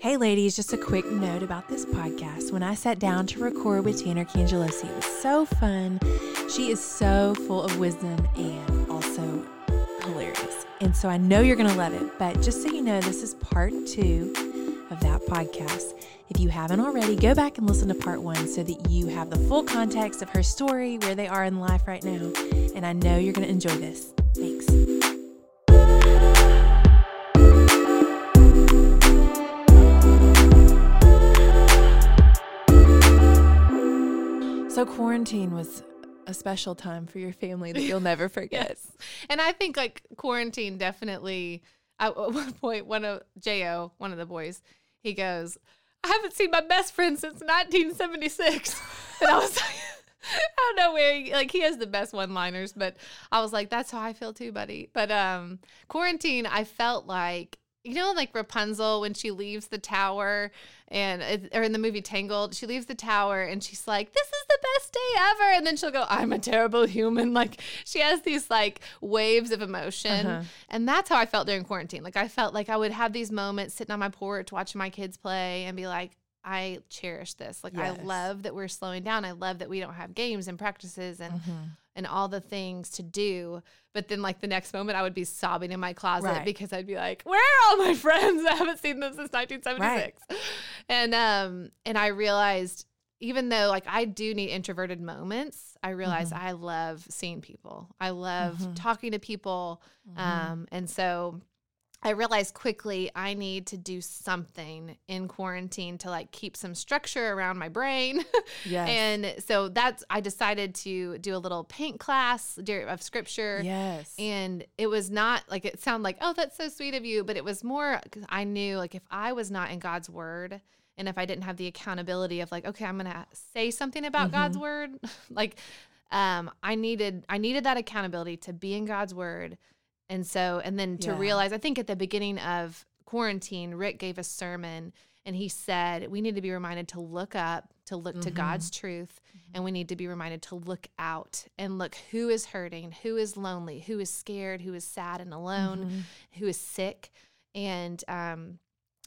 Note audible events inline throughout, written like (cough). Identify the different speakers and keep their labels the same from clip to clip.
Speaker 1: Hey, ladies, just a quick note about this podcast. When I sat down to record with Tanner Cangelosi, it was so fun. She is so full of wisdom and also hilarious. And so I know you're going to love it. But just so you know, this is part two of that podcast. If you haven't already, go back and listen to part one so that you have the full context of her story, where they are in life right now. And I know you're going to enjoy this. Thanks. So, quarantine was a special time for your family that you'll never (laughs) forget.
Speaker 2: Yes. And I think like quarantine definitely at (laughs) one point one of Jo, one of the boys, he goes, I haven't seen my best friend since 1976. and I was (laughs) like I don't know where he, like he has the best one-liners, but I was like, that's how I feel too, buddy. But um quarantine, I felt like you know, like Rapunzel when she leaves the tower and or in the movie Tangled, she leaves the tower and she's like, "This is best day ever," and then she'll go, "I'm a terrible human." (laughs) Like she has these like waves of emotion,
Speaker 1: Uh-huh.
Speaker 2: and that's how I felt during quarantine. Like I felt like I would have these moments sitting on my porch watching my kids play and be like. I cherish this. Like
Speaker 1: Yes.
Speaker 2: I love that we're slowing down. I love that we don't have games and practices and
Speaker 1: Mm-hmm.
Speaker 2: and all the things to do. But then, like the next moment, I would be sobbing in my closet
Speaker 1: Right.
Speaker 2: because I'd be like, "Where are all my (laughs) friends? I haven't seen them since 1976." And um, and I realized, even though like I do need introverted moments, I realize
Speaker 1: Mm-hmm.
Speaker 2: I love seeing people. I love
Speaker 1: Mhm.
Speaker 2: talking to people. Um, and so. I realized quickly I need to do something in quarantine to like keep some structure around my brain. (laughs)
Speaker 1: Yes.
Speaker 2: And so that's I decided to do a little paint class of scripture.
Speaker 1: yes.
Speaker 2: And it was not like it sounded like, oh, that's so sweet of you, but it was more I knew like if I was not in God's word and if I didn't have the accountability of like, okay, I'm gonna say something about God's
Speaker 1: Mm-hmm.
Speaker 2: word, (laughs) like um, I needed I needed that accountability to be in God's word. And so and then to
Speaker 1: Yeah.
Speaker 2: realize I think at the beginning of quarantine, Rick gave a sermon and he said we need to be reminded to look up, to look to
Speaker 1: Mhm.
Speaker 2: God's truth, and we need to be reminded to look out and look who is hurting, who is lonely, who is scared, who is sad and alone,
Speaker 1: Mhm.
Speaker 2: who is sick. And um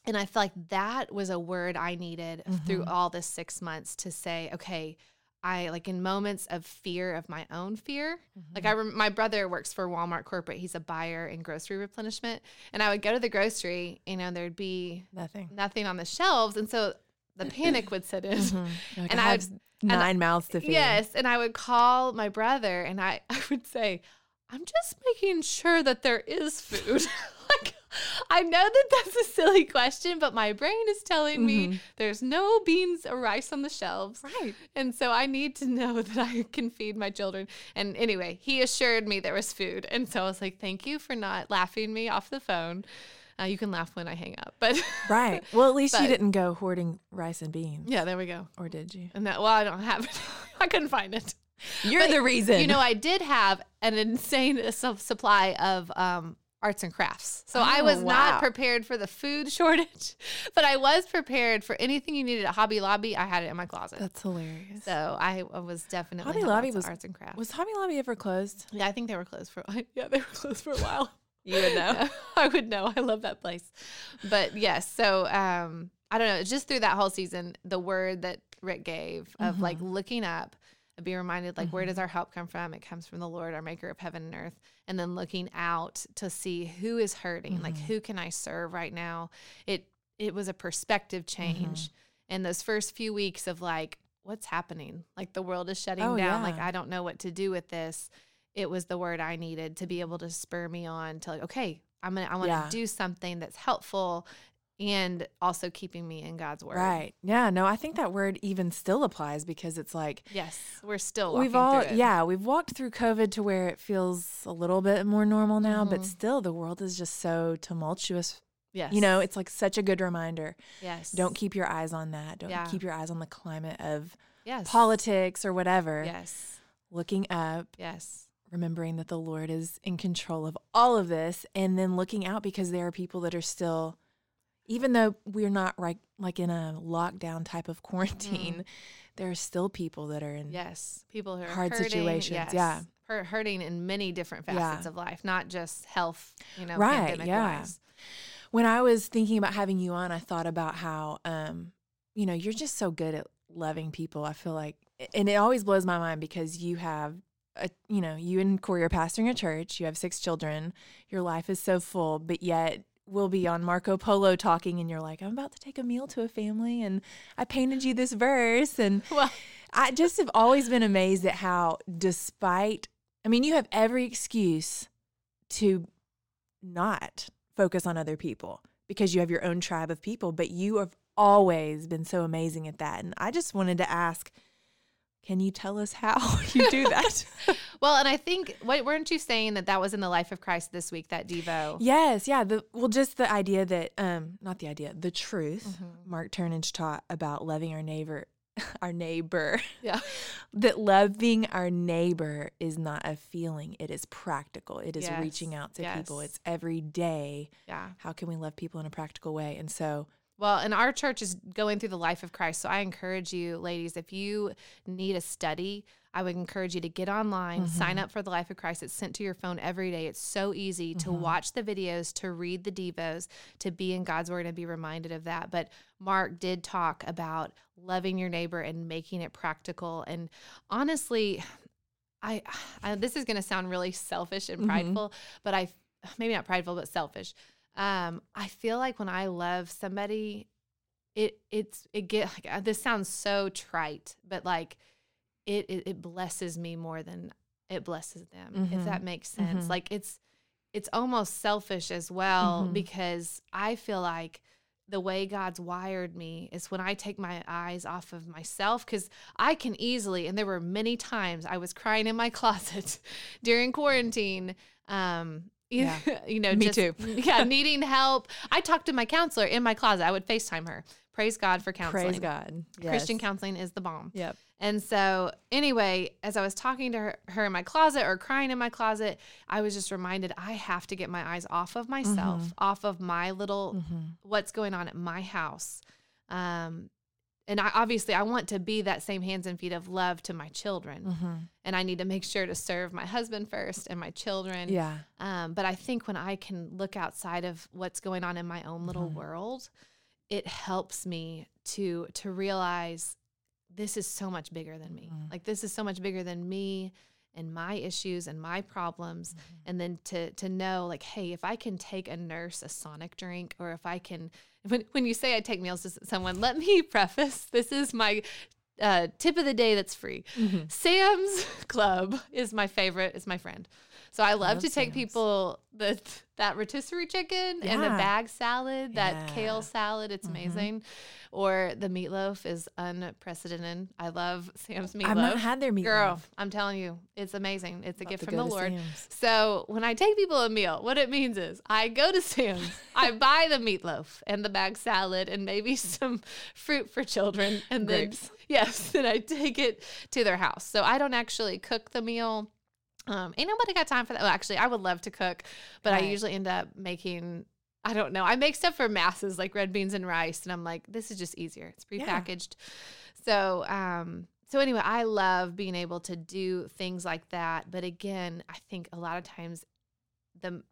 Speaker 2: and I feel like that was a word I needed through
Speaker 1: Mhm.
Speaker 2: all the six months to say, okay, I like in moments of fear of my own fear. Like I,
Speaker 1: Mm-hmm.
Speaker 2: rem- my brother works for Walmart corporate. He's a buyer in grocery replenishment, and I would go to the grocery, you know, there'd be
Speaker 1: Nothing.
Speaker 2: nothing on the shelves, and so the panic would set in.
Speaker 1: Mhm. (laughs) Like,
Speaker 2: And
Speaker 1: I
Speaker 2: I
Speaker 1: have
Speaker 2: would-
Speaker 1: nine mouths to feed.
Speaker 2: Yes, and I would call my brother, and I (laughs) I would say, I'm just making sure that there is food. (laughs) I know that that's a silly question, but my brain is telling me
Speaker 1: Mhm.
Speaker 2: there's no beans or rice on the shelves.
Speaker 1: Right.
Speaker 2: And so I need to know (laughs) that I can feed my children. And anyway, he assured me there was food. And so I was like, thank you for not laughing me off the phone. Uh, you can laugh when I hang up. But (laughs)
Speaker 1: Right. Well, at least you didn't go hoarding rice and beans.
Speaker 2: yeah, there we go.
Speaker 1: Or did you?
Speaker 2: And that, well, I don't have it. (laughs) I couldn't find it.
Speaker 1: You're
Speaker 2: But,
Speaker 1: the reason.
Speaker 2: You know, I did have an insane supply of um, arts and crafts. So I
Speaker 1: Oh,
Speaker 2: was
Speaker 1: wow.
Speaker 2: not prepared for the food (laughs) shortage, but I was prepared for anything you needed at Hobby Lobby. I had it in my closet.
Speaker 1: That's hilarious.
Speaker 2: so I, I was definitely
Speaker 1: Hobby Lobby was-
Speaker 2: arts and crafts.
Speaker 1: Was Hobby Lobby ever closed?
Speaker 2: yeah, I think they were closed for. (laughs) Yeah, they were closed for a while. (laughs)
Speaker 1: You would know.
Speaker 2: I would know. I love that place. But yes, so um, I don't know. Just through that whole season, the word that Rick gave of like
Speaker 1: Mm-hmm.
Speaker 2: looking up, and be reminded like where does our help come from? It comes from the Lord, our Maker of heaven and earth. And then looking out to see who is hurting, like
Speaker 1: Mm-hmm.
Speaker 2: who can I serve right now? It it was a perspective change.
Speaker 1: Mm-hmm.
Speaker 2: And those first few weeks of like, what's happening? Like the world is shutting
Speaker 1: Oh,
Speaker 2: down. Like. I don't know what to do with this it was the word I needed to be able to spur me on to like, okay, I'm gonna I want to
Speaker 1: Yeah.
Speaker 2: do something that's helpful and also keeping me in God's word.
Speaker 1: Right. Yeah. No, I think that word even still applies because it's like
Speaker 2: Yes, we're still walking
Speaker 1: we've all, yeah, we've walked through COVID to where it feels a little bit more normal now, but
Speaker 2: Mhm.
Speaker 1: still the world is just so tumultuous.
Speaker 2: Yes.
Speaker 1: You know, it's like such a good reminder.
Speaker 2: yes.
Speaker 1: Don't keep your eyes on that. Don't
Speaker 2: Yeah.
Speaker 1: keep your eyes on the climate of
Speaker 2: yes
Speaker 1: politics or whatever.
Speaker 2: Yes.
Speaker 1: Looking up,
Speaker 2: Yes.
Speaker 1: remembering that the Lord is in control of all of this, and then looking out because there are people that are still, even though we're not right like in a lockdown type of quarantine, there are still people that are in
Speaker 2: Yes. People who are
Speaker 1: Hard
Speaker 2: hurting,
Speaker 1: situations,
Speaker 2: yes.
Speaker 1: yeah.
Speaker 2: Hur- hurting in many different
Speaker 1: Yeah.
Speaker 2: facets of life, not just health, you know,
Speaker 1: Right, yeah.
Speaker 2: wise.
Speaker 1: when I was thinking about having you on, I thought about how, um, you know, you're just so good at loving people. I feel like, and it always blows my mind because you have, a, you know, you and Cory are pastoring a church. You have six children. Your life is so full, but yet we'll be on Marco Polo talking, and you're like, I'm about to take a meal to a family, and I painted you this verse, and (laughs)
Speaker 2: Well,
Speaker 1: I just have always been amazed at how, despite, I mean, you have every excuse to not focus on other people because you have your own tribe of people, but you have always been so amazing at that. And I just wanted to ask, can you tell us how (laughs) you do that? (laughs)
Speaker 2: well, and I think what weren't you saying that that was in the life of Christ this week that Devo?
Speaker 1: yes, yeah. The well, just the idea that, um, not the idea, the truth.
Speaker 2: Mhm.
Speaker 1: Mark Turnage taught about loving our neighbor, (laughs) our neighbor.
Speaker 2: Yeah.
Speaker 1: that loving our neighbor is not a feeling, it is practical. It is reaching out to people. It's every day.
Speaker 2: Yeah.
Speaker 1: How can we love people in a practical way? And so,
Speaker 2: Well, and our church is going through the life of Christ. So I encourage you, ladies, if you need a study, I would encourage you to get online, sign up for the life of Christ. It's sent to your phone every day. It's so easy to watch the videos, to read the Devos, to be in God's word and be reminded of that. But Mark did talk about loving your neighbor and making it practical. And honestly, I, I this is going to sound really selfish and
Speaker 1: Mhm.
Speaker 2: prideful, but I maybe not prideful, but selfish. Um, I feel like when I love somebody, it it's it get like, uh, this sounds so trite, but like it it, it blesses me more than it blesses them. If
Speaker 1: Mhm.
Speaker 2: that makes sense,
Speaker 1: Mhm.
Speaker 2: like it's it's almost selfish as well
Speaker 1: Mhm.
Speaker 2: because I feel like the way God's wired me is when I take my eyes off of myself because I can easily, and there were many times I was crying in my (laughs) closet during quarantine. Um,
Speaker 1: Yeah. (laughs)
Speaker 2: you know,
Speaker 1: Me
Speaker 2: just,
Speaker 1: too. (laughs)
Speaker 2: yeah, needing help. I talked to my counselor in my closet. I would FaceTime her. Praise God for counseling.
Speaker 1: praise God.
Speaker 2: Christian counseling is the bomb.
Speaker 1: Yep.
Speaker 2: And so, anyway, as I was talking to her, her in my closet or crying in my closet, I was just reminded I have to get my eyes off of myself,
Speaker 1: Mm-hmm.
Speaker 2: off of my little what's going on at my house. Um, and I obviously I want to be that same hands and feet of love to my children,
Speaker 1: Mm-hmm.
Speaker 2: and I need to make sure to serve my husband first and my children.
Speaker 1: Yeah.
Speaker 2: Um, but I think when I can look outside of what's going on in my own little
Speaker 1: Mhm.
Speaker 2: world, it helps me to to realize this is so much bigger than me.
Speaker 1: Mhm.
Speaker 2: Like this is so much bigger than me and my issues and my problems.
Speaker 1: Mm-hmm.
Speaker 2: And then to to know like, hey, if I can take a nurse a sonic drink, or if I can when when you say I take meals to someone, let me (laughs) preface this is my uh, tip of the day that's free.
Speaker 1: Mm-hmm.
Speaker 2: Sam's (laughs) Club is my favorite. Is my friend. So I love,
Speaker 1: love
Speaker 2: to take people the (laughs) that rotisserie chicken and the bag salad, that
Speaker 1: Yeah.
Speaker 2: kale salad. It's
Speaker 1: Mhm.
Speaker 2: amazing. Or the meatloaf is unprecedented. I love Sam's meatloaf.
Speaker 1: I've not had their meatloaf.
Speaker 2: Girl, I'm telling you, it's amazing. It's a
Speaker 1: About
Speaker 2: gift from the Lord.
Speaker 1: Sam's.
Speaker 2: So when I take people a meal, what it means is I go to Sam's, I (laughs) buy the meatloaf and the bag salad and maybe some fruit for children, and then
Speaker 1: Grapes. (laughs)
Speaker 2: yes, then I take it to their house. So I don't actually cook the meal. Um, ain't nobody got time for that. Well, actually, I would love to cook, but I usually end up making. I don't know. I make stuff for masses like red beans and rice, and I'm like, this is just easier. It's
Speaker 1: Yeah.
Speaker 2: prepackaged. So, um, so anyway, I love being able to do things like that. But again, I think a lot of times the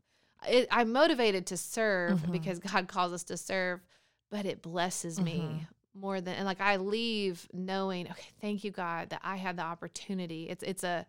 Speaker 2: it, I'm motivated to serve
Speaker 1: Mhm.
Speaker 2: because (laughs) God calls us to serve, but it blesses me
Speaker 1: Mhm.
Speaker 2: More than and like I leave knowing, okay, thank you God that I had the opportunity. It's it's a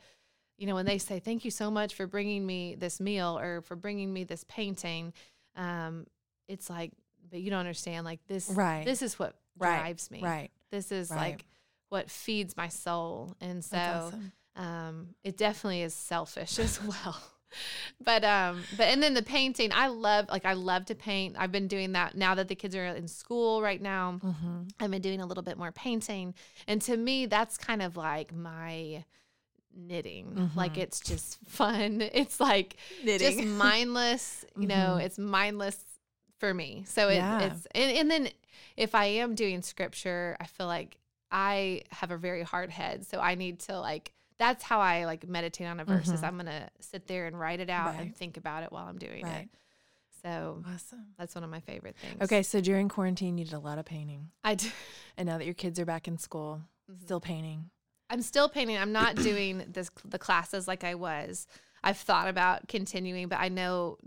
Speaker 2: you know when they say thank you so much for bringing me this meal or for bringing me this painting, um, it's like, but you don't understand. Like this,
Speaker 1: Right.
Speaker 2: This is what
Speaker 1: Right.
Speaker 2: drives me.
Speaker 1: Right.
Speaker 2: This is
Speaker 1: Right.
Speaker 2: like what feeds my soul, and so
Speaker 1: awesome.
Speaker 2: um, it definitely is selfish (laughs) as well. (laughs) But um, but and then the painting, I love like I love to paint. I've been doing that now that the kids are in school right now.
Speaker 1: Mm-hmm.
Speaker 2: I've been doing a little bit more painting, and to me, that's kind of like my knitting. Like
Speaker 1: Mhm.
Speaker 2: it's just fun. (laughs) It's like just (laughs) mindless. You know,
Speaker 1: Mhm.
Speaker 2: it's mindless for me. So it,
Speaker 1: Yeah.
Speaker 2: it's and, and then if I am doing scripture, I feel like I have a very hard head, so I need to like. That's how I like meditate on a verse. Is
Speaker 1: Mhm.
Speaker 2: I'm gonna sit there and write it out and think about it while I'm doing
Speaker 1: Right.
Speaker 2: it. So
Speaker 1: Awesome.
Speaker 2: that's one of my favorite things.
Speaker 1: Okay, so during quarantine, you did a lot of painting,
Speaker 2: I do. (laughs)
Speaker 1: and now that your kids are back in school,
Speaker 2: Mhm.
Speaker 1: still painting.
Speaker 2: I'm still painting. I'm not doing this the classes like I was. I've thought about continuing, but I know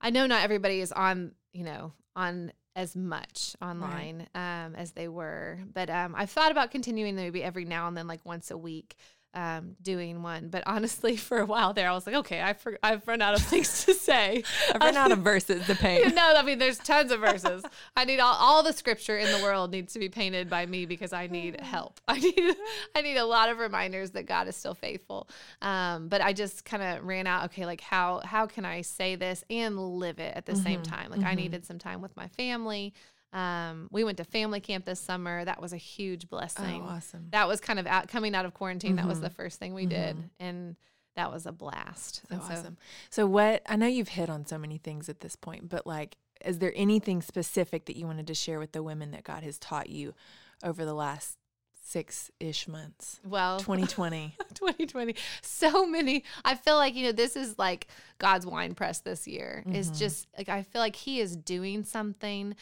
Speaker 2: I know not everybody is on you know, on as much online um, as they were. But um, I've thought about continuing maybe every now and then, like once a week um, doing one. But honestly, (laughs) for a while there, I was like, okay, I've, for- I've run out of things to (laughs) say.
Speaker 1: I've run out of verses to paint. (laughs)
Speaker 2: no, I mean, there's tons of verses. I need all, all the scripture in the world needs to be painted by me because I need help. I need I need a lot of reminders that God is still faithful. Um, but I just kind of ran out. Okay, like how how can I say this and live it at the same time? Like I needed some time with my family. Um, we went to family camp this summer. That was a huge blessing.
Speaker 1: Oh, awesome.
Speaker 2: That was kind of out, coming out of quarantine. That was mm-hmm. the first thing we did, mm-hmm. and that was a blast.
Speaker 1: So
Speaker 2: And
Speaker 1: awesome. So what I know you've hit on so many things at this point, but like is there anything specific that you wanted to share with the women that God has taught you over the last six ish months?
Speaker 2: Well, (laughs)
Speaker 1: 2020.
Speaker 2: 2020 so many i feel like you know this is like god's wine press this year is mm-hmm. just like i feel like he is doing something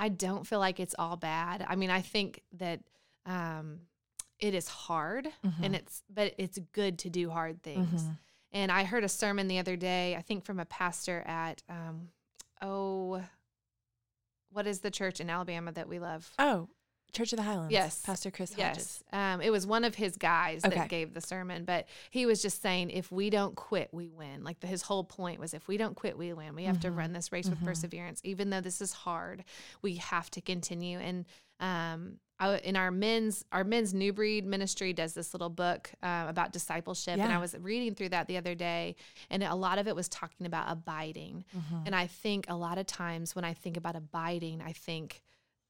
Speaker 2: i don't feel like it's all bad. I mean i think that um it is hard and it's but it's good to do hard things. And i heard a sermon the other day i think from a pastor at um oh what is the church in alabama that we love?
Speaker 1: Oh, Church of the Highlands.
Speaker 2: Yes.
Speaker 1: Pastor Chris Hodges.
Speaker 2: Yes. Um, it was one of his guys
Speaker 1: Okay.
Speaker 2: that gave the sermon, but he was just saying, if we don't quit, we win. Like the, his whole point was, if we don't quit, we win. We have to run this race with perseverance. Even though this is hard, we have to continue. And um, I, in our men's our men's new breed ministry does this little book um, about discipleship, and I was reading through that the other day, and a lot of it was talking about abiding. And I think a lot of times when I think about abiding, I think,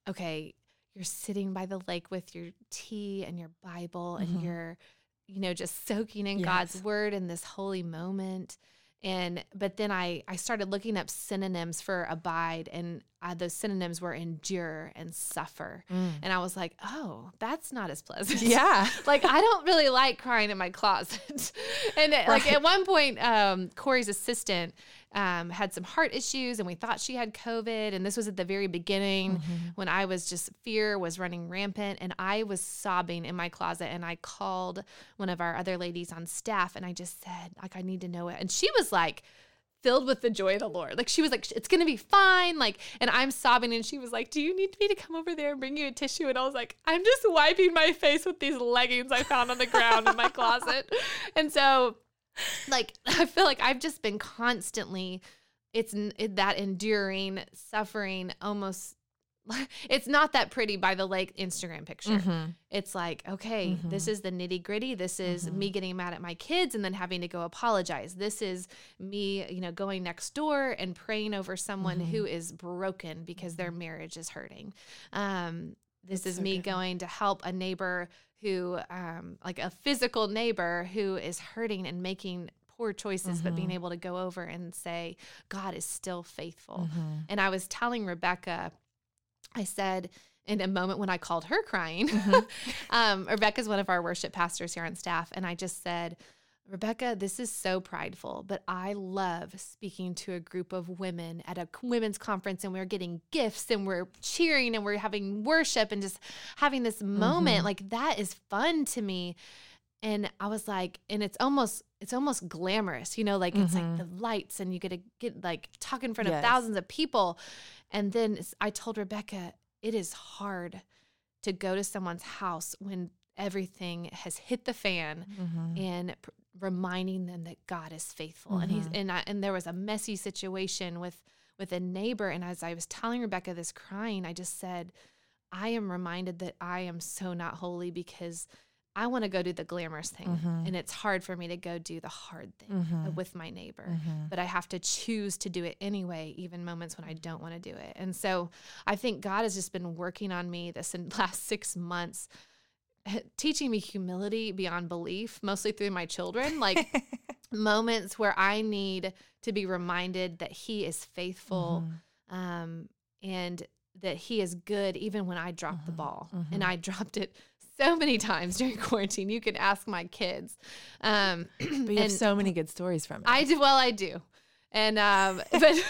Speaker 2: okay, you're sitting by the lake with your tea and your Bible and you're, you know, just (laughs) soaking in God's word in this holy moment. And but then I I started looking up synonyms for abide, and uh, those synonyms were endure and suffer. And I was like, oh, that's not as pleasant.
Speaker 1: Yeah. (laughs)
Speaker 2: like I don't really like crying in my closet. (laughs) and it- like at one point, um, Cory's assistant um, had some heart issues, and we thought she had COVID. And this was at the very beginning when I was just fear was running rampant, and I was sobbing in my closet. And I called one of our other ladies on staff, and I just said, like, I need to know it. And she was like filled with the joy of the Lord. Like she was like, it's gonna be fine. Like, and I'm sobbing, and she was like, Do you need me to come over there and bring you a tissue? And I was like, I'm just wiping my face with these leggings I found on the ground in my closet. (laughs) And so, like, (laughs) I feel like I've just been constantly, it's it, that enduring suffering almost. (laughs) It's not that pretty by the lake Instagram picture.
Speaker 1: Mhm.
Speaker 2: It's like, okay, this is the nitty gritty. This is me getting mad at my kids and then having to go apologize. This is me, you know, going next door and praying over someone who is broken because their marriage is hurting. Um, this is
Speaker 1: so
Speaker 2: me
Speaker 1: good.
Speaker 2: going to help a neighbor who, um, like a physical neighbor who is hurting and making poor choices, but being able to go over and say, God is still faithful. And I was telling Rebecca, I said in a moment when I called her crying, (laughs) um, Rebecca's one of our worship pastors here on staff, and I just said, Rebecca, this is so prideful, but I love speaking to a group of women at a women's conference and we're getting gifts and we're cheering and we're having worship and just having this moment. Mm-hmm. Like that is fun to me. And I was like, and it's almost it's almost glamorous, you know, like it's like mm-hmm. the lights and you get to get like talk in front of thousands of people. And then I told Rebecca, it is hard to go to someone's house when everything has hit the fan mm-hmm. and pr- reminding them that God is faithful. And he's mm-hmm. and I, and there was a messy situation with with a neighbor and as I was telling Rebecca this crying, I just said, I am reminded that I am so not holy because I want to go do the glamorous thing mm-hmm. and it's hard for me to go do the hard thing uh, mm-hmm. with my neighbor. But I have to choose to do it anyway even moments when I don't want to do it. And so I think God has just been working on me this in (laughs) last 6 months (laughs) teaching me humility beyond belief, mostly through my children, like (laughs) moments where I need to be reminded that He is faithful um, and that He is good even when I drop the ball. And I dropped it so many times (laughs) during quarantine. You can ask my kids. Um, (clears throat)
Speaker 1: But you have so many good stories from it.
Speaker 2: I do. Well, I do. And um, (laughs) but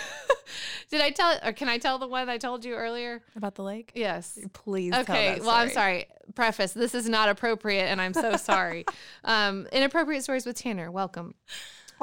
Speaker 2: did I tell or can I tell the one I told you earlier?
Speaker 1: about the lake.
Speaker 2: Yes.
Speaker 1: Please. tell
Speaker 2: Okay. Well, I'm sorry. Preface: This is not appropriate, and I'm so (laughs) sorry. um, inappropriate stories with Tanner. Welcome.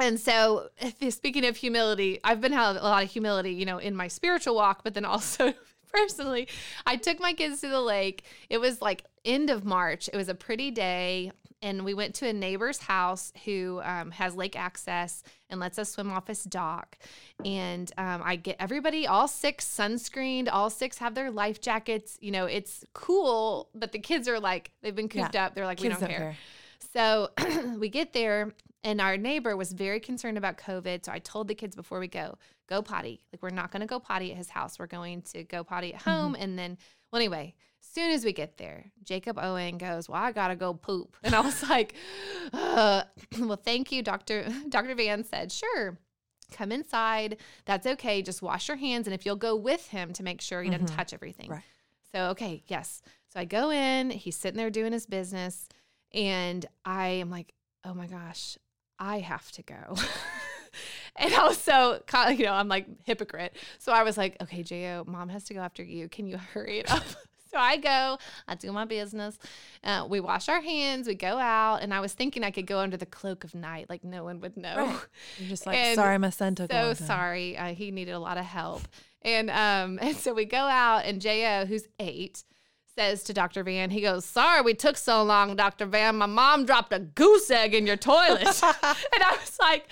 Speaker 2: And so, if- speaking of humility, I've been having a lot of humility, you know, in my spiritual walk, but then also (laughs) personally, I took my kids to the lake. It was like end of March. It was a pretty day, and we went to a neighbor's house who um, has lake access and lets us swim off his dock. And um, I get everybody, all six sunscreened, all six have their life jackets. You know, it's cool, but the kids are like, they've been cooped up. They're like, we
Speaker 1: Kids
Speaker 2: don't care. So (clears throat) we get there, and our neighbor was very concerned about COVID. So I told the kids before we go, go potty. Like, we're not going to go potty at his house. We're going to go potty at home. And then, well, anyway, soon as we get there, Jacob Owen goes, Well, I got to go poop. And I was (laughs) like, uh, (clears throat) Well, thank you, Dr. (laughs) Dr. Van said, Sure. Come inside. That's okay. Just wash your hands. And if you'll go with him to make sure he doesn't
Speaker 1: Mhm.
Speaker 2: touch everything.
Speaker 1: Right.
Speaker 2: So, okay, yes. So I go in, he's sitting there doing his business, and I am like, oh my gosh, I have to go. (laughs) and I was so, ca- you know, I'm like hypocrite. So I was like, okay, Jo, mom has to go after you. Can you hurry it up? So I go, I do my business. Uh, we wash our hands, we go out, and I was thinking I could go under the cloak of night, like no one would know.
Speaker 1: Right. You're just like,
Speaker 2: And
Speaker 1: sorry, my son took
Speaker 2: so sorry. Uh, he needed a lot of help. And um, (laughs) and so we go out, and Jo, who's eight, says to Dr. Van, he goes, Sorry, we took so long, Dr. Van. My mom dropped a goose egg in your toilet. (laughs) and I was like,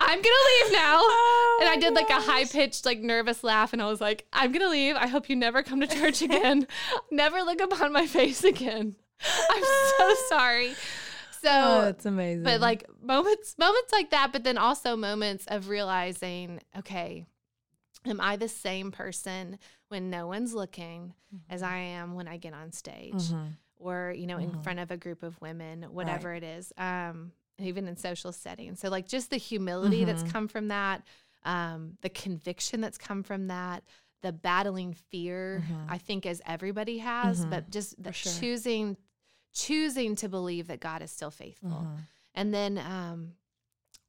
Speaker 2: I'm gonna leave now. (laughs)
Speaker 1: Oh
Speaker 2: and I did like a high pitched, like nervous laugh, and I was like, I'm gonna leave. I hope you never come to church (laughs) again. never look upon my face again. (laughs) I'm so sorry. So
Speaker 1: Oh, that's amazing.
Speaker 2: but like moments moments like that but then also moments of realizing okay am i the same person when no one's looking as i am when i get on stage
Speaker 1: Mhm.
Speaker 2: or you know in
Speaker 1: Mhm.
Speaker 2: front of a group of women whatever it is um even in social settings so like just the humility that's
Speaker 1: Mhm.
Speaker 2: come from that um the conviction that's come from that the battling fear
Speaker 1: Mhm.
Speaker 2: i think as everybody has
Speaker 1: Mhm.
Speaker 2: but just the
Speaker 1: sure.
Speaker 2: choosing choosing to believe that god is still faithful
Speaker 1: Mhm.
Speaker 2: and then um,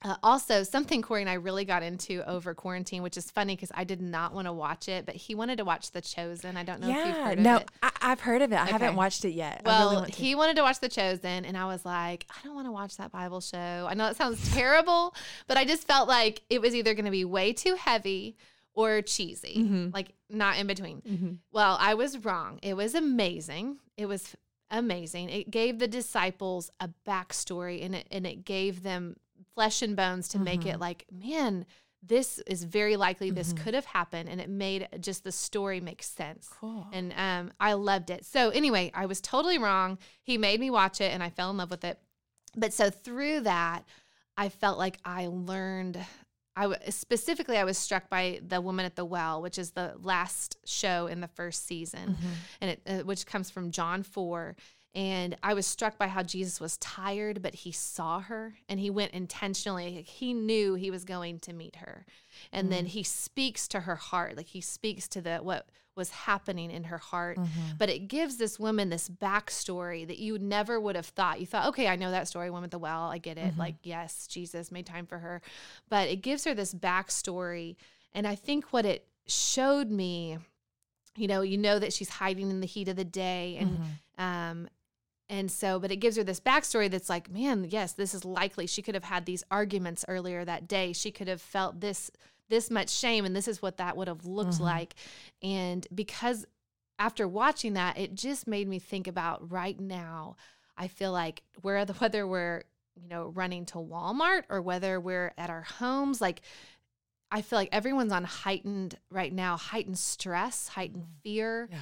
Speaker 2: uh, also something Cory and I really got into over quarantine, which is funny because I did not want to watch it, but he wanted to watch The Chosen. I don't know if you've
Speaker 1: Yeah,
Speaker 2: heard
Speaker 1: no,
Speaker 2: of it.
Speaker 1: No, I, I've heard of it. I haven't watched it yet.
Speaker 2: Well,
Speaker 1: really want
Speaker 2: he wanted to watch The Chosen, and I was like, I don't want to watch that Bible show. I know it sounds terrible, but I just felt like it was either going to be way too heavy or cheesy,
Speaker 1: Mhm.
Speaker 2: like not in between.
Speaker 1: Mhm.
Speaker 2: Well, I was wrong. It was amazing. It was amazing. It gave the disciples a backstory and it and it gave them flesh and bones to make it like, man, this is very likely this
Speaker 1: Mhm.
Speaker 2: could have happened. And it made just the story make sense.
Speaker 1: Cool.
Speaker 2: And um, I loved it. So anyway, I was totally wrong. He made me watch it and I fell in love with it. But so through that, I felt like I learned. I w- specifically I was struck by the woman at the well, which is the last show in the first season,
Speaker 1: Mhm.
Speaker 2: and it uh, which comes from John four. And I was struck by how Jesus was tired, but he saw her and he went intentionally. He knew he was going to meet her. And then he speaks to her heart, like he speaks to the what was happening in her heart.
Speaker 1: Mhm.
Speaker 2: But it gives this woman this backstory that you never would have thought. You thought, okay, I know that story, woman at the well. I get it.
Speaker 1: Mhm.
Speaker 2: Like, yes, Jesus made time for her. But it gives her this backstory. And I think what it showed me, you know, you know that she's hiding in the heat of the day and
Speaker 1: Mhm.
Speaker 2: um, and so, but it gives her this backstory that's like, man, yes, this is likely. She could have had these arguments earlier that day. She could have felt this this much shame, and this is what that would have looked
Speaker 1: Mhm.
Speaker 2: like. And because after watching that, it just made me think about right now. I feel like where the (laughs) whether we're you know running to Walmart or whether we're at our homes, like I feel like everyone's on heightened right now, heightened stress, heightened fear,
Speaker 1: Yeah.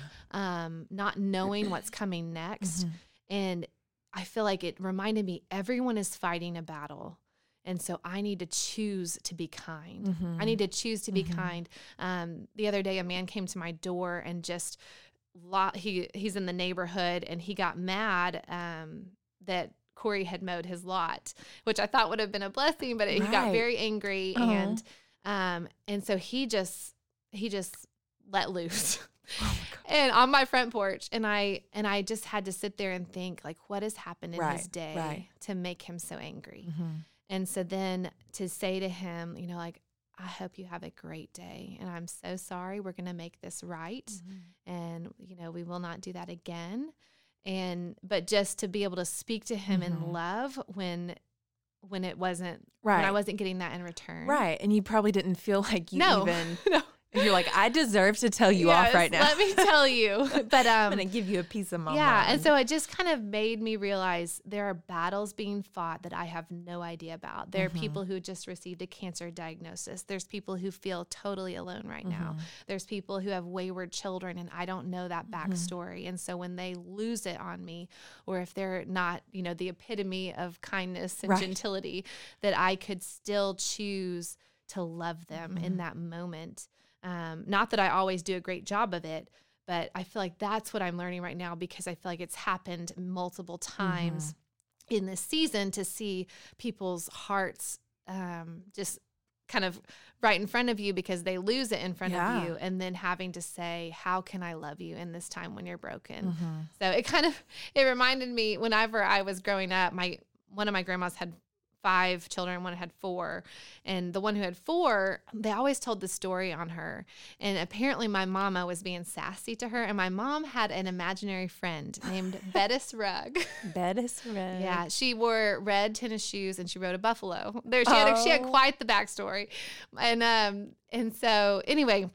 Speaker 2: um, not knowing what's coming next.
Speaker 1: Mhm.
Speaker 2: And I feel like it reminded me everyone is fighting a battle. And so I need to choose to be kind.
Speaker 1: Mhm.
Speaker 2: I need to choose to be
Speaker 1: Mhm.
Speaker 2: kind. Um, the other day, a man came to my door and just lo- he he's in the neighborhood and he got mad um, that Cory had mowed his lot, which I thought would have been a blessing, but he got very angry
Speaker 1: Uh-huh.
Speaker 2: and um, and so he just he just let loose. (laughs)
Speaker 1: Oh
Speaker 2: and on my front porch and i and i just had to sit there and think like what has happened in his day
Speaker 1: right.
Speaker 2: to make him so angry
Speaker 1: Mhm.
Speaker 2: and so then to say to him you know like i hope you have a great day and i'm so sorry we're going to make this right
Speaker 1: Mhm.
Speaker 2: and you know we will not do that again and but just to be able to speak to him
Speaker 1: Mhm.
Speaker 2: in love when when it wasn't
Speaker 1: right.
Speaker 2: when I wasn't getting that in return.
Speaker 1: Right. And you probably didn't feel (laughs) like you
Speaker 2: No.
Speaker 1: even (laughs)
Speaker 2: no.
Speaker 1: You're like, I deserve to tell you off right now.
Speaker 2: Let me tell you. (laughs) But um
Speaker 1: I'm gonna give you a piece of my mind.
Speaker 2: yeah, and so it just kind of made me realize there are battles being fought that I have no idea about. There
Speaker 1: Mm-hmm.
Speaker 2: are people who just received a cancer diagnosis. There's people who feel totally alone right now.
Speaker 1: Mm-hmm.
Speaker 2: There's people who have wayward children and I don't know that backstory. And so when they lose it on me, or if they're not, you know, the epitome of kindness and
Speaker 1: Right.
Speaker 2: gentility, that I could still choose to love them
Speaker 1: Mm-hmm.
Speaker 2: in that moment. Um, not that I always do a great job of it, but I feel like that's what I'm learning right now because I feel like it's happened multiple times
Speaker 1: Mm-hmm.
Speaker 2: in this season to see people's hearts um, just kind of right in front of you because they lose it in front
Speaker 1: Yeah.
Speaker 2: of you and then having to say how can i love you in this time when you're broken
Speaker 1: Mm-hmm.
Speaker 2: so it kind of it reminded me whenever i was growing up my one of my grandmas had five children one had four and the one who had four they always told the story on her and apparently my mama was being sassy to her and my mom had an imaginary friend (laughs) named bettis rugg
Speaker 1: Bed is red.
Speaker 2: yeah, she wore red tennis shoes and she rode a buffalo. There, she had she had
Speaker 1: Oh.
Speaker 2: quite the backstory, and um and so anyway,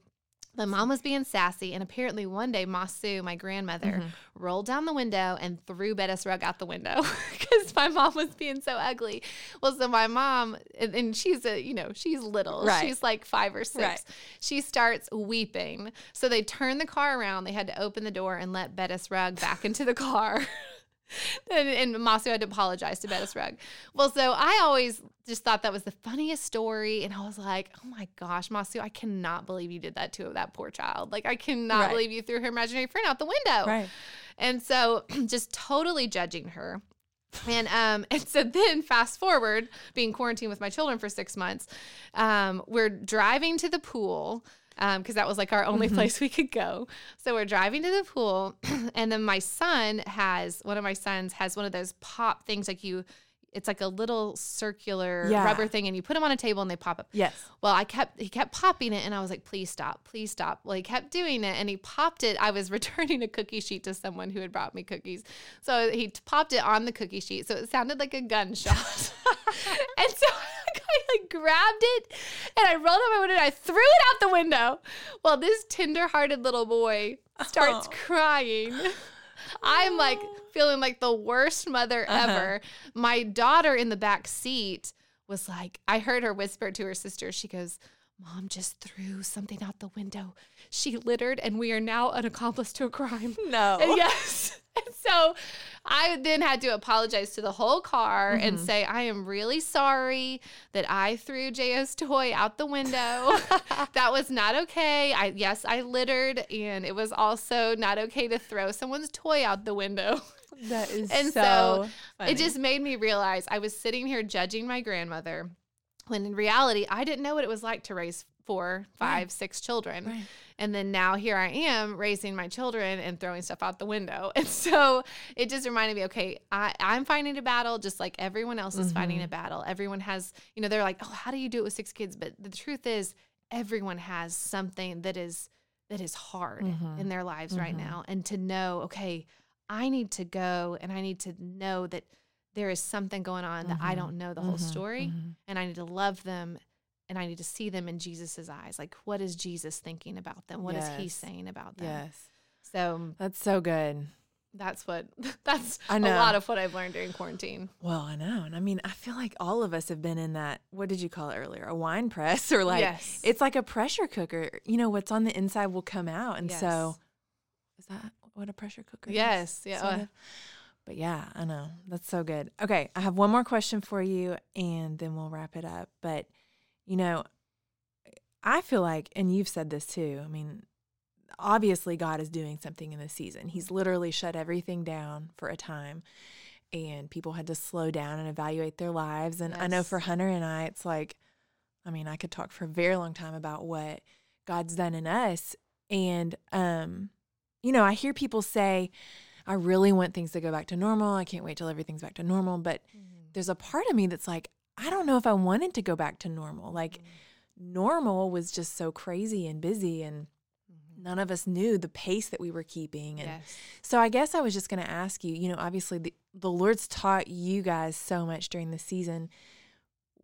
Speaker 2: my mom was being sassy, and apparently one day Masu, my grandmother, rolled down the window and threw Bettis Rug out the window (laughs) because my mom was being so ugly. Well, so my mom, and, and she's a you know she's little,
Speaker 1: Right.
Speaker 2: she's like five or six.
Speaker 1: Right.
Speaker 2: She starts weeping. So they turned the car around. They had to open the door and let Bettis Rug back into the car. (laughs) and, and Masu had to apologize to Bettis Rugg. Well, so I always just thought that was the funniest story. And I was like, oh my gosh, Masu, I cannot believe you did that to that poor child. Like, I cannot
Speaker 1: Right.
Speaker 2: believe you threw her imaginary friend out the window.
Speaker 1: Right.
Speaker 2: And so (clears throat) just totally judging her. And um (laughs) and so then fast forward, being quarantined with my children for six months, um, we're driving to the pool. Um, because that was like our only
Speaker 1: Mm-hmm.
Speaker 2: place (laughs) we could go. So we're driving to the pool, (clears throat) and then my son has one of my sons has one of those pop things like you it's like a little circular
Speaker 1: Yeah.
Speaker 2: rubber thing and you put them on a table and they pop up.
Speaker 1: Yes.
Speaker 2: Well, I kept he kept popping it and I was like, please stop, please stop. Well, he kept doing it and he popped it. I was (laughs) returning a cookie sheet to someone who had brought me cookies. So he t- popped it on the cookie sheet. So it sounded like a gunshot. (laughs) and so (laughs) I like grabbed it and I rolled up my window and I threw it out the window. Well, this tender-hearted little boy starts
Speaker 1: Oh.
Speaker 2: crying. I'm like feeling like the worst mother uh-huh. ever. My daughter in the back seat was like, I heard her whisper to her sister. She goes, Mom just threw something out the window. She littered, and we are now an accomplice to a crime.
Speaker 1: No.
Speaker 2: And (laughs) yes. And (laughs) so I then had to apologize to the whole car and
Speaker 1: Mm-hmm.
Speaker 2: say, I am really sorry that I threw JO's toy out the window. (laughs) that was not okay. I yes, I littered and it was also not okay to throw someone's toy out the window.
Speaker 1: That is
Speaker 2: And
Speaker 1: so,
Speaker 2: so. It just made me realize I was sitting here judging my grandmother when in reality I didn't know what it was like to raise four, five, six children.
Speaker 1: Right.
Speaker 2: And then now here I am raising my children and throwing stuff out the window. (laughs) And so it just reminded me, okay, I, I'm fighting a battle just like everyone else is fighting mm-hmm. a battle. Everyone has, you know, they're like, oh, how do you do it with six kids? But the truth is, everyone has something that is that is hard in mm-hmm. their lives right mm-hmm. now. And to know, okay, I need to go and I need to know that there is something going on that I don't know the whole story. And I need to love them and I need to see them in Jesus's eyes. Like, what is Jesus thinking about them? What is he saying about them?
Speaker 1: Yes.
Speaker 2: So
Speaker 1: That's so good.
Speaker 2: that's what (laughs) that's
Speaker 1: I
Speaker 2: a
Speaker 1: know.
Speaker 2: a lot of what I've learned during quarantine.
Speaker 1: Well, I know. And I mean, I feel like all of us have been in that, what did you call it earlier? A wine press (laughs) or like,
Speaker 2: Yes.
Speaker 1: it's like a pressure cooker. You know, what's on the inside will come out. And so, is that what a pressure cooker is?
Speaker 2: Yes, yeah?
Speaker 1: But yeah, I know. That's so good. Okay. I have one more question for you and then we'll wrap it up. But, you know, I feel like, and you've said this too, I mean, obviously God is doing something in this season. He's literally shut everything down for a time and people had to slow down and evaluate their lives. And I know for Hunter and I, it's like, I mean, I could talk for a very long time about what God's done in us. And, um, you know, I hear people say, I really want things to go back to normal. I can't wait till everything's back to normal. But there's a part of me that's like, I don't know if I wanted to go back to normal. Like, normal was just so crazy and busy, and none of us knew the pace that we were keeping. And
Speaker 2: Yes.
Speaker 1: so I guess I was just going to ask you, you know, obviously the, the Lord's taught you guys so much during the season.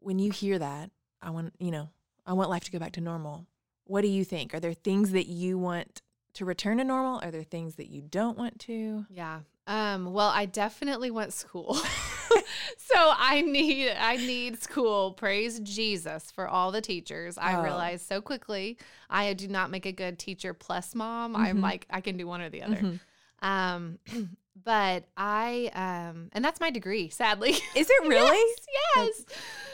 Speaker 1: when you hear that, I want, you know, I want life to go back to normal. What do you think? Are there things that you want to return to normal? Are there things that you don't want to?
Speaker 2: Yeah. Um, well, I definitely want school. (laughs) (laughs) so I need I need school. Praise Jesus for all the teachers. I
Speaker 1: Oh.
Speaker 2: realized so quickly I do not make a good teacher plus mom. I'm
Speaker 1: Mhm.
Speaker 2: like I can do one or the other.
Speaker 1: Mhm.
Speaker 2: Um, (clears throat) but I um, and that's my degree. Sadly,
Speaker 1: Is it (laughs) really?
Speaker 2: yes, yes.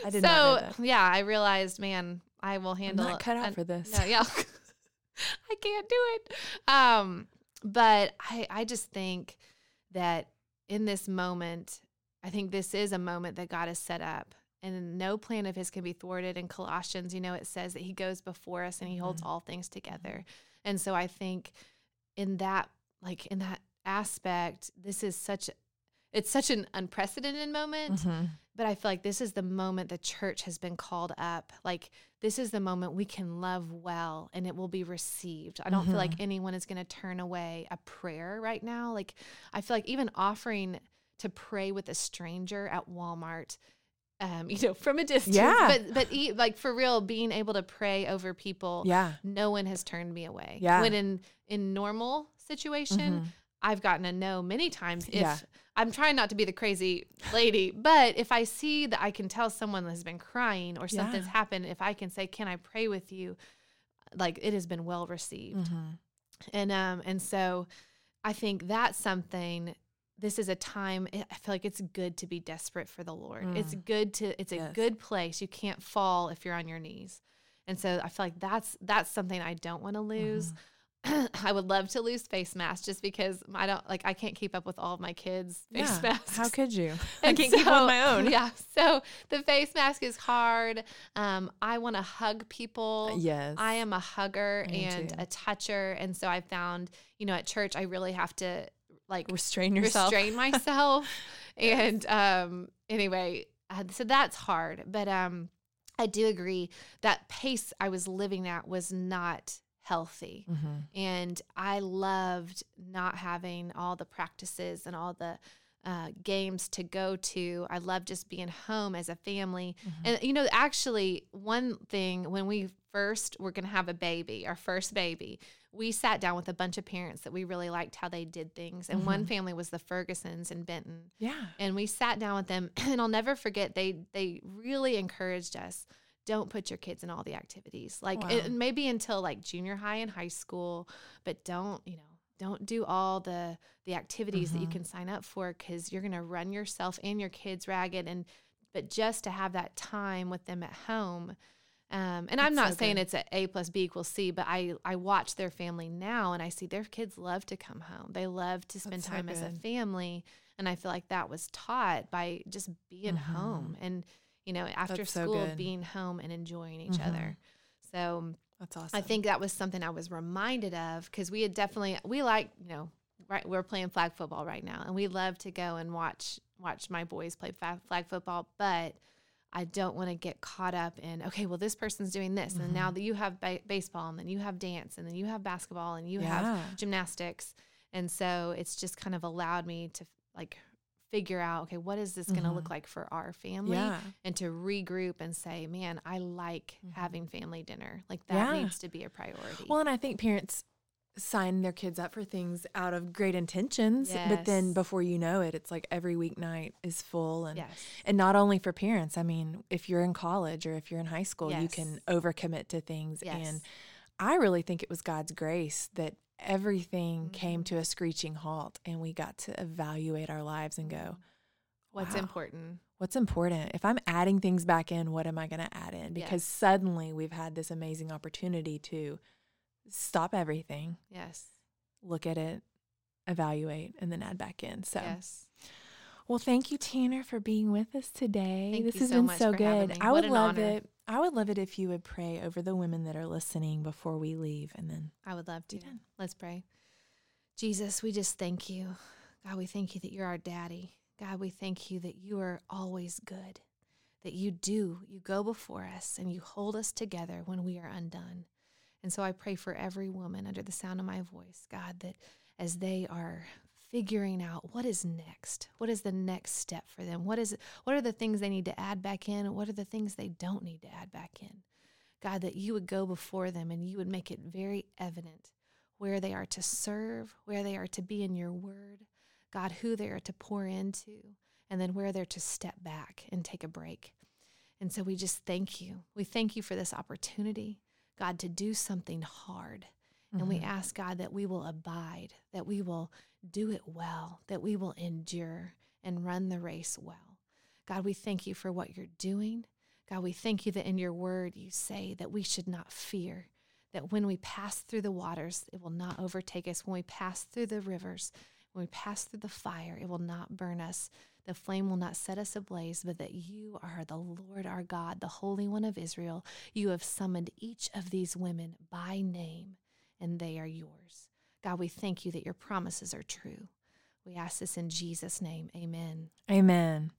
Speaker 1: I did
Speaker 2: so
Speaker 1: not know that.
Speaker 2: yeah, I realized, man, I will
Speaker 1: I'm
Speaker 2: handle.
Speaker 1: not cut out
Speaker 2: an-
Speaker 1: for this.
Speaker 2: no, yeah. (laughs) I can't do it. Um, but I I just think that in this moment, I think this is a moment that God has set up. And no plan of his can be thwarted. In Colossians, you know, it says that he goes before us and he holds
Speaker 1: Mhm.
Speaker 2: all things together. And so I think in that, like in that aspect, this is such it's such an unprecedented moment
Speaker 1: Mhm.
Speaker 2: but I feel like this is the moment the church has been called up. Like this is the moment we can love well and it will be received. I don't feel like anyone is going to turn away a prayer right now. Like I feel like even offering to pray with a stranger at Walmart um, (laughs) you know, from a distance,
Speaker 1: Yeah.
Speaker 2: but but e- like for real, being able to pray over people,
Speaker 1: Yeah.
Speaker 2: no one has turned me away.
Speaker 1: Yeah.
Speaker 2: When in in normal situation,
Speaker 1: Mhm.
Speaker 2: I've gotten a no many times. If
Speaker 1: Yeah.
Speaker 2: I'm trying not to be the crazy lady, but if I see that I can tell someone has been crying or something's
Speaker 1: Yeah.
Speaker 2: happened, if I can say, "Can I pray with you?" Like it has been well received,
Speaker 1: Mhm.
Speaker 2: and um and so I think that's something. This is a time. I I feel like it's good to be desperate for the Lord. It's good to. It's a
Speaker 1: Mm. Yes.
Speaker 2: good place. You can't fall if you're on your knees, and so I feel like that's that's something I don't want to lose. (clears throat) I would love to lose face masks just because I don't like I can't keep up with all of my kids' face
Speaker 1: Yeah.
Speaker 2: masks.
Speaker 1: How (laughs) could you? I can't keep up with my own. (laughs)
Speaker 2: Yeah. So the face mask is hard. Um, I want to hug people.
Speaker 1: Yes.
Speaker 2: I am a hugger
Speaker 1: Me
Speaker 2: and
Speaker 1: too.
Speaker 2: a toucher. And so I found, you know, at church, I really have to like
Speaker 1: Restrain yourself.
Speaker 2: restrain myself. (laughs) and um, anyway, uh, so that's hard. But um, I do agree that pace I was living at was not healthy.
Speaker 1: Mhm.
Speaker 2: And I loved not having all the practices and all the uh, games to go to. I love just being home as a family. And, you know, actually, one thing when we first we're going to have a baby, our first baby, we sat down with a bunch of parents that we really liked how they did things. And one family was the Fergusons in Benton
Speaker 1: Yeah.
Speaker 2: and we sat down with them (clears throat) and I'll never forget they they really encouraged us don't put your kids in all the activities like
Speaker 1: Wow.
Speaker 2: it, maybe until like junior high and high school but don't you know don't do all the the activities that you
Speaker 1: Mhm.
Speaker 2: can sign up for cuz you're going to run yourself and your kids ragged and but just to have that time with them at home um, and I'm not
Speaker 1: so
Speaker 2: saying
Speaker 1: good.
Speaker 2: it's a A plus B equals C, but I I watch their family now and I see their kids love to come home. They love to spend
Speaker 1: That's so
Speaker 2: time as a family, and I feel like that was taught by just being home and you know after
Speaker 1: Mm-hmm. That's
Speaker 2: school
Speaker 1: good.
Speaker 2: being home and enjoying each
Speaker 1: Mhm.
Speaker 2: other. So
Speaker 1: That's awesome.
Speaker 2: I think that was something I was reminded of because we had definitely we like you know right we're playing flag football right now and we love to go and watch watch my boys play flag football but I don't want to get caught up in okay well this person's doing this and now
Speaker 1: Mm-hmm.
Speaker 2: that you have ba- baseball and then you have dance and then you have basketball and you
Speaker 1: Yeah.
Speaker 2: have gymnastics and so it's just kind of allowed me to like figure out okay what is this going to look like for our family
Speaker 1: Mm-hmm. yeah.
Speaker 2: and to regroup and say, man, I like
Speaker 1: Mhm.
Speaker 2: having family dinner. Like that
Speaker 1: Yeah.
Speaker 2: needs to be a priority.
Speaker 1: Well, and I think parents sign their kids up for things out of great intentions, but then before you know it, it's like every weeknight is full and
Speaker 2: yes.
Speaker 1: and not only for parents. I mean, if you're in college or if you're in high school, you can overcommit to things
Speaker 2: Yes.
Speaker 1: and I really think it was God's grace that everything came
Speaker 2: Mhm.
Speaker 1: to a screeching halt and we got to evaluate our lives and go,
Speaker 2: What's
Speaker 1: wow.
Speaker 2: important?
Speaker 1: what's important? If I'm adding things back in, what am I going to add in? Because
Speaker 2: Yes.
Speaker 1: suddenly we've had this amazing opportunity to stop everything,
Speaker 2: Yes.
Speaker 1: look at it, evaluate, and then add back in. So,
Speaker 2: Yes.
Speaker 1: well, thank you, Tanner, for being with us today.
Speaker 2: Thank
Speaker 1: this has
Speaker 2: so
Speaker 1: been so good. I
Speaker 2: What
Speaker 1: would love
Speaker 2: honor.
Speaker 1: it. I would love it if you would pray over the women that are listening before we leave, and then
Speaker 2: I would love to.
Speaker 1: done.
Speaker 2: Let's pray. Jesus, we just thank you. God, we thank you that you're our daddy. God, we thank you that you are always good, that you do. You go before us and you hold us together when we are undone. And so I pray for every woman under the sound of my voice, God, that as they are figuring out what is next. What is the next step for them? What is what are the things they need to add back in? What are the things they don't need to add back in? God, that you would go before them and you would make it very evident where they are to serve, where they are to be in your word, God, who they are to pour into, and then where they're to step back and take a break. And so we just thank you. We thank you for this opportunity, God, to do something hard. Mm-hmm. And we mm-hmm. ask, God, that we will abide, that we will do it well, that we will endure and run the race well. God, we thank you for what you're doing. God, we thank you that in your word you say that we should not fear, that when we pass through the waters, it will not overtake us. When we pass through the rivers, when we pass through the fire, it will not burn us. The flame will not set us ablaze, but that you are the Lord our God, the Holy One of Israel. You have summoned each of these women by name, and they are yours. God, we thank you that your promises are true. We ask this in Jesus' name. Amen.
Speaker 1: Amen.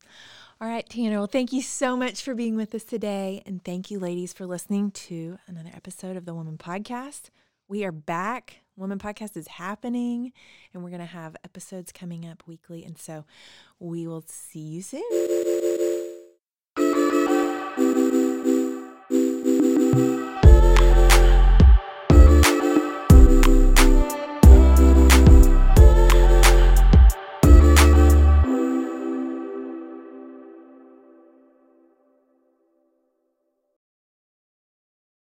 Speaker 1: All right, Tanner. Well, thank you so much for being with us today. And thank you, ladies, for listening to another episode of the Woman Podcast. We are back. Woman Podcast is happening, and we're going to have episodes coming up weekly. And so we will see you soon.